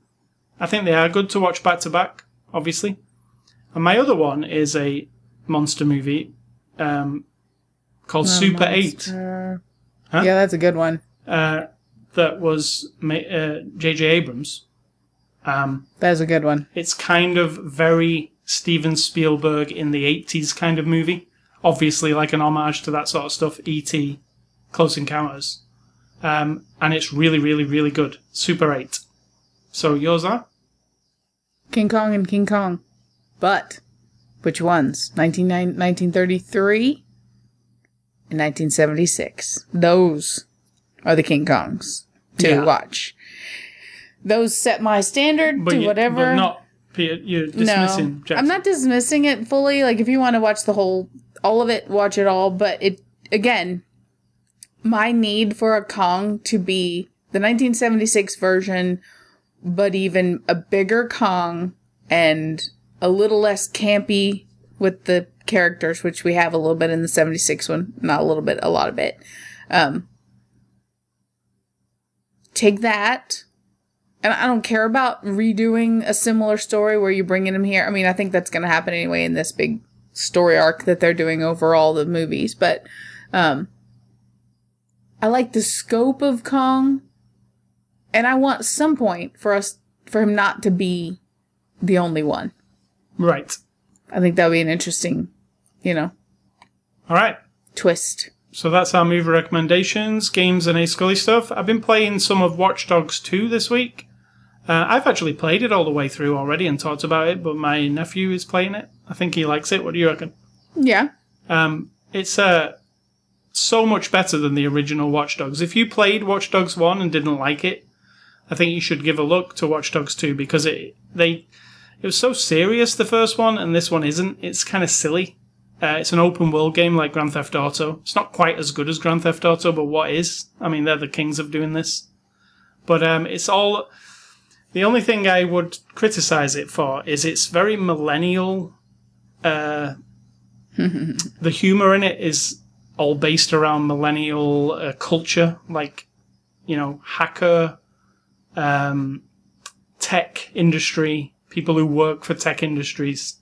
I think they are good to watch back to back, obviously. And my other one is a monster movie um, called Super 8 Monster. Huh? Yeah, that's a good one. uh, that was ma- uh, J.J. Abrams. Um, That's a good one. it's kind of very Steven Spielberg in the 80s kind of movie. Obviously, like an homage to that sort of stuff, E.T., Close Encounters. Um, and it's really, really, really good. Super 8. So yours are? King Kong and King Kong. But which ones? 19, 1933 and 1976. Those are the King Kongs to Yeah. watch. Those set my standard to you- whatever. But not, you're dismissing no, Jackson. I'm not dismissing it fully. Like if you want to watch the whole, all of it, watch it all. But it again, my need for a Kong to be the 1976 version, but even a bigger Kong and a little less campy with the characters, which we have a little bit in the 76 one, not a little bit, a lot of it. Um, take that and I don't care about redoing a similar story where you bring him here. I mean, I think that's going to happen anyway in this big story arc that they're doing over all the movies. But um, I like the scope of Kong, and I want some point for us for him not to be the only one. Right. I think that would be an interesting, you know, All right. twist. So that's our movie recommendations, games, and A Scully stuff. I've been playing some of Watch Dogs 2 this week. Uh, I've actually played it all the way through already and talked about it, but my nephew is playing it. I think he likes it. What do you reckon? Yeah. Um, it's uh, so much better than the original Watch Dogs. If you played Watch Dogs 1 and didn't like it, I think you should give a look to Watch Dogs 2 because it they it was so serious the first one and this one isn't. It's kind of silly. Uh, it's an open world game like Grand Theft Auto. It's not quite as good as Grand Theft Auto, but what is? I mean, they're the kings of doing this. But um, it's all. The only thing I would criticize it for is it's very millennial. Uh, the humor in it is all based around millennial uh, culture, like you know, hacker, um, tech industry, people who work for tech industries.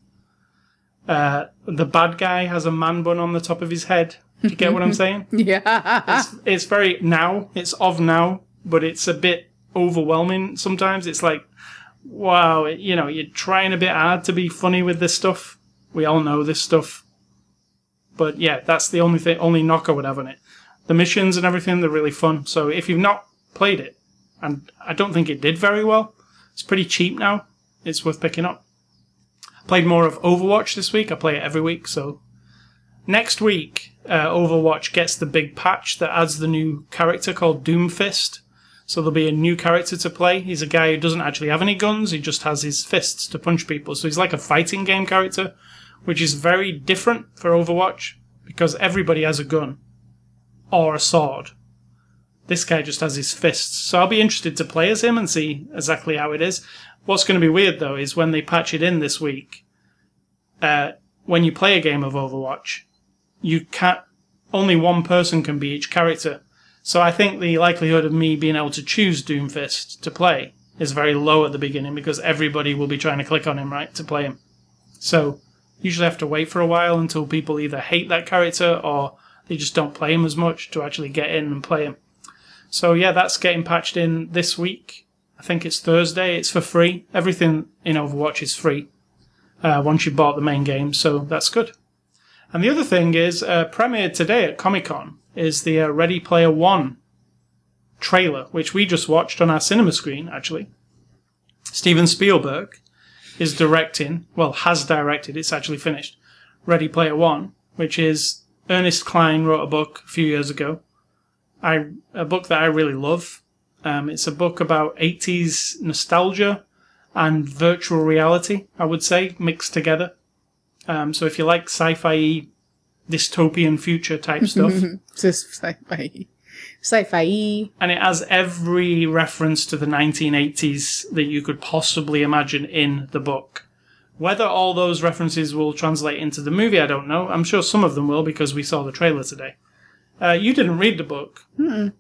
Uh, the bad guy has a man bun on the top of his head. Do you get what I'm saying? Yeah. It's, it's very now. It's of now, but it's a bit overwhelming sometimes. It's like, wow, you know, you're trying a bit hard to be funny with this stuff. We all know this stuff. But yeah, that's the only thing, only knock I would have on it. The missions and everything, they're really fun. So if you've not played it, and I don't think it did very well, it's pretty cheap now. It's worth picking up. Played more of Overwatch this week. I play it every week, so next week, uh, Overwatch gets the big patch that adds the new character called Doomfist. So there'll be a new character to play. He's a guy who doesn't actually have any guns. He just has his fists to punch people. So he's like a fighting game character, which is very different for Overwatch because everybody has a gun or a sword. This guy just has his fists. So I'll be interested to play as him and see exactly how it is. What's going to be weird though is when they patch it in this week, uh, when you play a game of Overwatch, you can't, only one person can be each character. So I think the likelihood of me being able to choose Doomfist to play is very low at the beginning because everybody will be trying to click on him, right, to play him. So usually have to wait for a while until people either hate that character or they just don't play him as much to actually get in and play him. So yeah, that's getting patched in this week. I think it's Thursday. It's for free. Everything in Overwatch is free uh, once you bought the main game, so that's good. And the other thing is, uh, premiered today at Comic Con is the uh, Ready Player One trailer, which we just watched on our cinema screen, actually. Steven Spielberg is directing, well, has directed, it's actually finished, Ready Player One, which is Ernest Cline wrote a book a few years ago. I a book that I really love. Um, it's a book about 80s nostalgia and virtual reality, I would say, mixed together. Um, so if you like sci-fi dystopian future type stuff, Just sci-fi. Sci-fi. and it has every reference to the 1980s that you could possibly imagine in the book. Whether all those references will translate into the movie, I don't know. I'm sure some of them will because we saw the trailer today. Uh, you didn't read the book,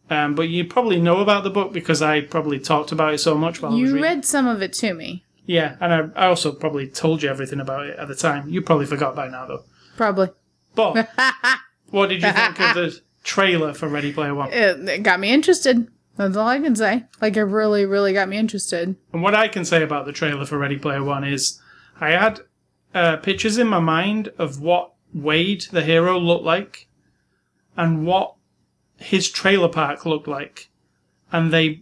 um, but you probably know about the book because I probably talked about it so much while I was You reading. read some of it to me. yeah, and I, I also probably told you everything about it at the time. You probably forgot by now, though. Probably. But what did you think of the trailer for Ready Player One? It, it got me interested. That's all I can say. Like, it really, really got me interested. And what I can say about the trailer for Ready Player One is I had uh, pictures in my mind of what Wade, the hero, looked like and what his trailer park looked like. And they,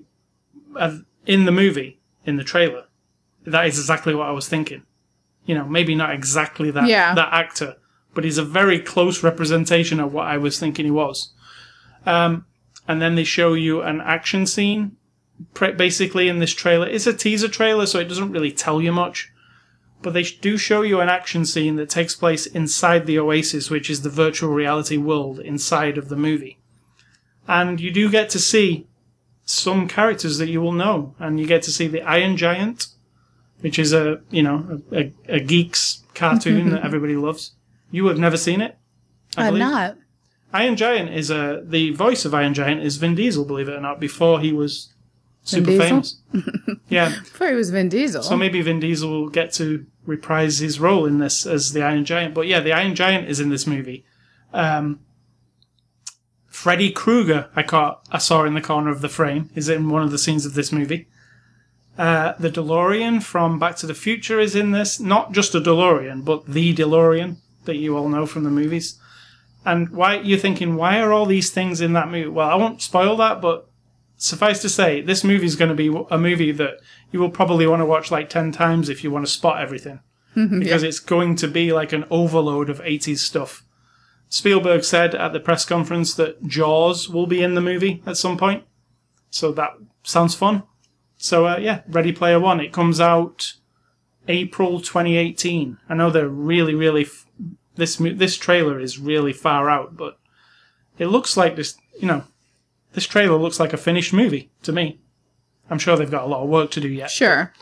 uh, in the movie, in the trailer, that is exactly what I was thinking. You know, maybe not exactly that, Yeah. that actor, but he's a very close representation of what I was thinking he was. Um, and then they show you an action scene basically in this trailer. It's a teaser trailer, so it doesn't really tell you much. But they do show you an action scene that takes place inside the Oasis, which is the virtual reality world inside of the movie. And you do get to see some characters that you will know, and you get to see the Iron Giant, which is a you know a, a, a geek's cartoon that everybody loves. You have never seen it. I believe? not. Iron Giant is a the voice of Iron Giant is Vin Diesel, believe it or not, before he was super Diesel? famous. yeah, Before he was Vin Diesel. so maybe Vin Diesel will get to reprise his role in this as the Iron Giant. But yeah, the Iron Giant is in this movie. Um, Freddy Krueger, I caught, I saw in the corner of the frame, is in one of the scenes of this movie. Uh, the DeLorean from Back to the Future is in this. Not just a DeLorean, but the DeLorean that you all know from the movies. And why you're thinking, why are all these things in that movie? Well, I won't spoil that, but suffice to say, this movie is going to be a movie that you will probably want to watch like 10 times if you want to spot everything. because it's going to be like an overload of 80s stuff. Spielberg said at the press conference that Jaws will be in the movie at some point. So that sounds fun. So uh, yeah, Ready Player One. It comes out April 2018. I know they're really, really. F- this mo- this trailer is really far out, but it looks like this. You know, this trailer looks like a finished movie to me. I'm sure they've got a lot of work to do yet. Sure.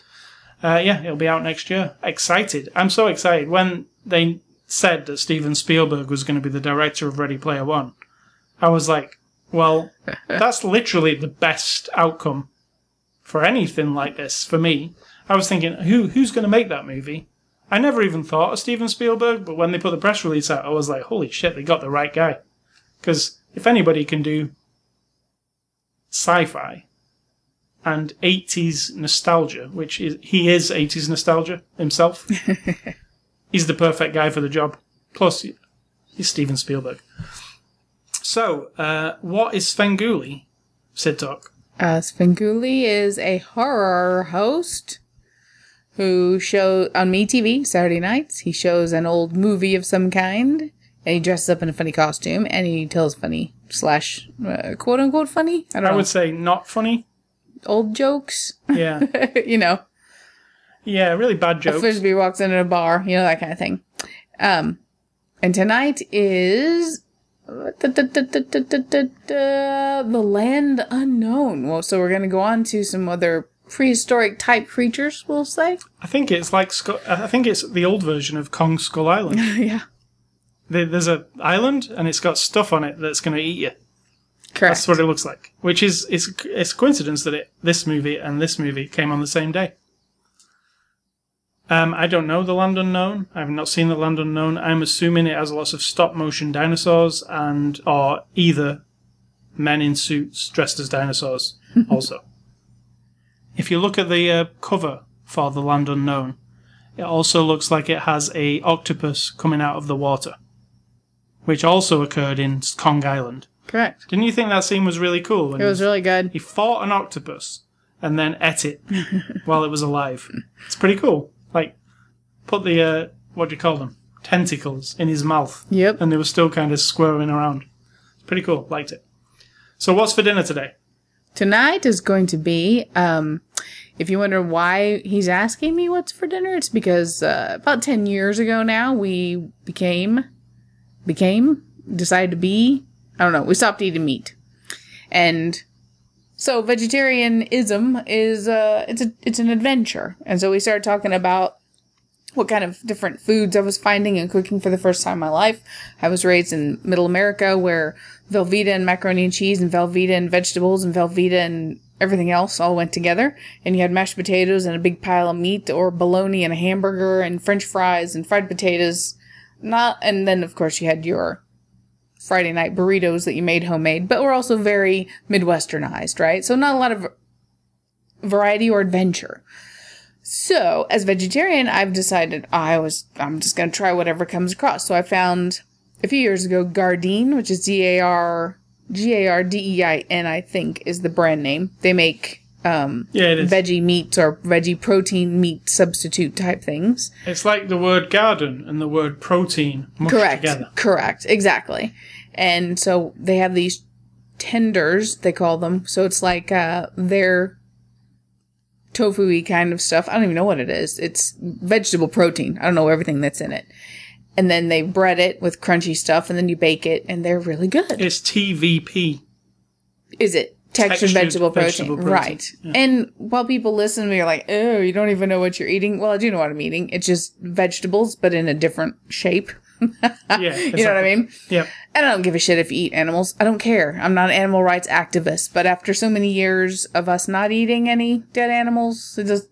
Uh, yeah, it'll be out next year. Excited. I'm so excited. When they said that Steven Spielberg was going to be the director of Ready Player One, I was like, well, that's literally the best outcome for anything like this for me. I was thinking, who who's going to make that movie? I never even thought of Steven Spielberg, but when they put the press release out, I was like, holy shit, they got the right guy. Because if anybody can do sci-fi and 80s nostalgia, which is he is 80s nostalgia himself. he's the perfect guy for the job. Plus, he's Steven Spielberg. So, uh, what is Svengoolie? Sid Talk. Uh, Svengoolie is a horror host who show on MeTV Saturday nights. He shows an old movie of some kind, and he dresses up in a funny costume, and he tells funny slash uh, quote unquote funny. I don't I know would say not funny. old jokes. Yeah. you know, yeah, really bad a jokes. frisbee walks into a bar, you know that kind of thing. Um, and tonight is the land unknown. Well, so we're gonna go on to some other prehistoric type creatures. We'll say, I think it's like I think it's the old version of Kong Skull Island. yeah, There's a island and it's got stuff on it that's going to eat you. correct. That's what it looks like. Which is it's it's a coincidence that it this movie and this movie came on the same day. Um, I don't know the Land Unknown. I've not seen the Land Unknown. I'm assuming it has lots of stop motion dinosaurs and or either men in suits dressed as dinosaurs. also, if you look at the uh, cover for the Land Unknown, it also looks like it has a octopus coming out of the water, which also occurred in Kong Island. correct. Didn't you think that scene was really cool? It was really good. he fought an octopus and then ate it while it was alive. It's pretty cool. Like, put the, uh, what do you call them? Tentacles in his mouth. Yep. And they were still kind of squirming around. It's pretty cool. Liked it. So, what's for dinner today? Tonight is going to be, um, if you wonder why he's asking me what's for dinner, it's because uh, about 10 years ago now, we became, became, decided to be, I don't know, we stopped eating meat. And so vegetarianism is, uh, it's a, it's an adventure. And so we started talking about what kind of different foods I was finding and cooking for the first time in my life. I was raised in middle America where Velveeta and macaroni and cheese and Velveeta and vegetables and Velveeta and everything else all went together. And you had mashed potatoes and a big pile of meat or bologna and a hamburger and french fries and fried potatoes. Not, and then of course you had your Friday night burritos that you made homemade, but were also very Midwesternized, right? So not a lot of variety or adventure. So, as vegetarian, I've decided I was I'm just gonna try whatever comes across. So I found a few years ago Gardein, which is G A R G A R D E I N, I think, is the brand name. They make um, Yeah, veggie meats or veggie protein meat substitute type things. It's like the word garden and the word protein mushed Correct. together. Correct. Exactly. And so they have these tenders, they call them. So it's like uh, their tofu-y kind of stuff. I don't even know what it is. It's vegetable protein. I don't know everything that's in it. And then they bread it with crunchy stuff, and then you bake it, and they're really good. It's TVP. Is it textured, vegetable, protein. vegetable protein, Right. And while people listen to me, you're like, oh, you don't even know what you're eating. Well, I do know what I'm eating. It's just vegetables, but in a different shape. Yeah. You know what I mean? Yep. And I don't give a shit if you eat animals. I don't care. I'm not an animal rights activist. But after so many years of us not eating any dead animals, it just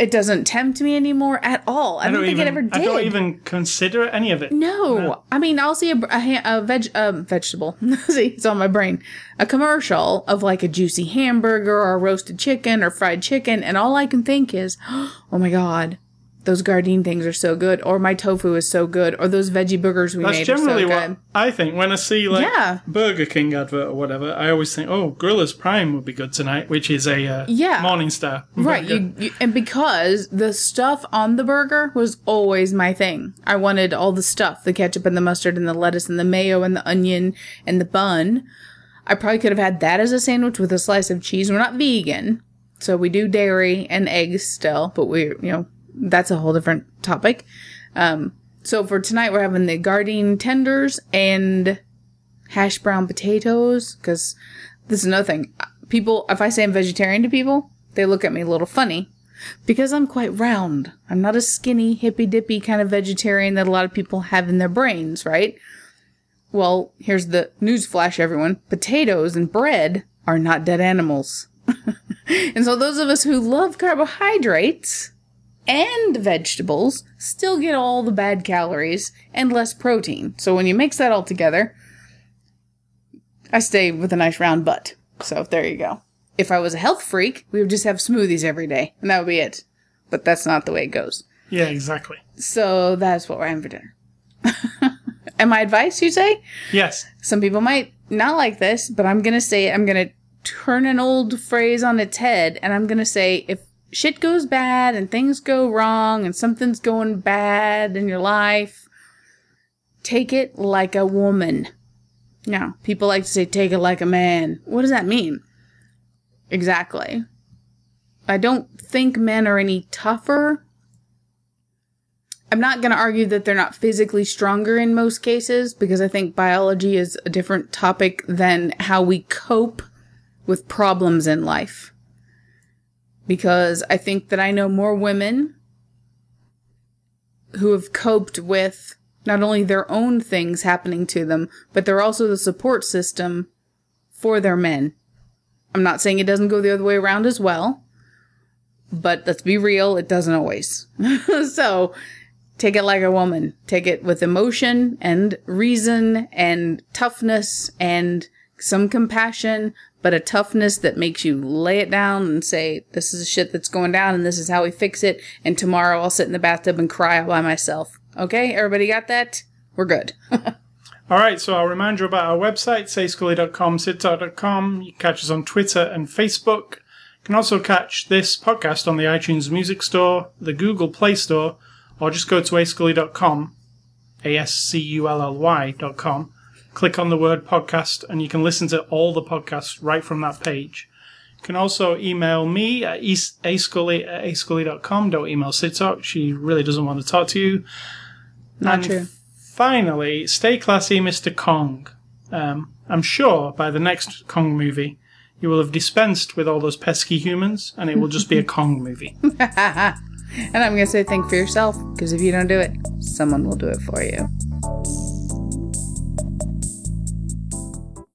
it doesn't tempt me anymore at all. I, don't, think even, it ever did. I don't even consider any of it. No, I mean I'll see a, a, ha- a veg um, vegetable. see, it's on my brain. A commercial of like a juicy hamburger or a roasted chicken or fried chicken, and all I can think is, oh my god, those Gardein things are so good, or my tofu is so good, or those veggie burgers we That's made are so generally good. what I think when I see like Yeah. Burger King advert or whatever. I always think, oh, Grillers Prime would be good tonight, which is a uh, Yeah. Morningstar. Right, you, you and because the stuff on the burger was always my thing. I wanted all the stuff, the ketchup and the mustard and the lettuce and the mayo and the onion and the bun. I probably could have had that as a sandwich with a slice of cheese. We're not vegan, so we do dairy and eggs still, but we, you know, that's a whole different topic. Um, so for tonight, we're having the Gardein tenders and hash brown potatoes because this is another thing. People, if I say I'm vegetarian to people, they look at me a little funny because I'm quite round. I'm not a skinny, hippy dippy kind of vegetarian that a lot of people have in their brains, right? Well, here's the news flash, everyone. Potatoes and bread are not dead animals. and so those of us who love carbohydrates and vegetables still get all the bad calories and less protein. So when you mix that all together, I stay with a nice round butt. So there you go. if I was a health freak, we would just have smoothies every day, and that would be it. But that's not the way it goes. Yeah, exactly. So that's what we're having for dinner. and my advice, you say? Yes. Some people might not like this, but I'm gonna say. I'm gonna turn an old phrase on its head, and I'm gonna say if shit goes bad and things go wrong and something's going bad in your life, take it like a woman. Now, people like to say take it like a man. What does that mean? Exactly. I don't think men are any tougher. I'm not going to argue that they're not physically stronger in most cases because I think biology is a different topic than how we cope with problems in life. Because I think that I know more women who have coped with not only their own things happening to them, but they're also the support system for their men. I'm not saying it doesn't go the other way around as well, but let's be real, it doesn't always. so take it like a woman. Take it with emotion and reason and toughness and some compassion, but a toughness that makes you lay it down and say, this is a shit that's going down and this is how we fix it. And tomorrow I'll sit in the bathtub and cry all by myself. Okay, everybody got that? We're good. All right, so I'll remind you about our website, sayscully.com, sidtalk.com. You can catch us on Twitter and Facebook. You can also catch this podcast on the iTunes Music Store, the Google Play Store, or just go to ascully.com, A-S-C-U-L-L-Y.com, click on the word podcast, and you can listen to all the podcasts right from that page. You can also email me at ascully at ascully.com. Don't email SidTalk. She really doesn't want to talk to you. Not And true. Finally, stay classy, Mr. Kong. Um, I'm sure by the next Kong movie, you will have dispensed with all those pesky humans, and it will just be a Kong movie. And I'm going to say think for yourself, because if you don't do it, someone will do it for you.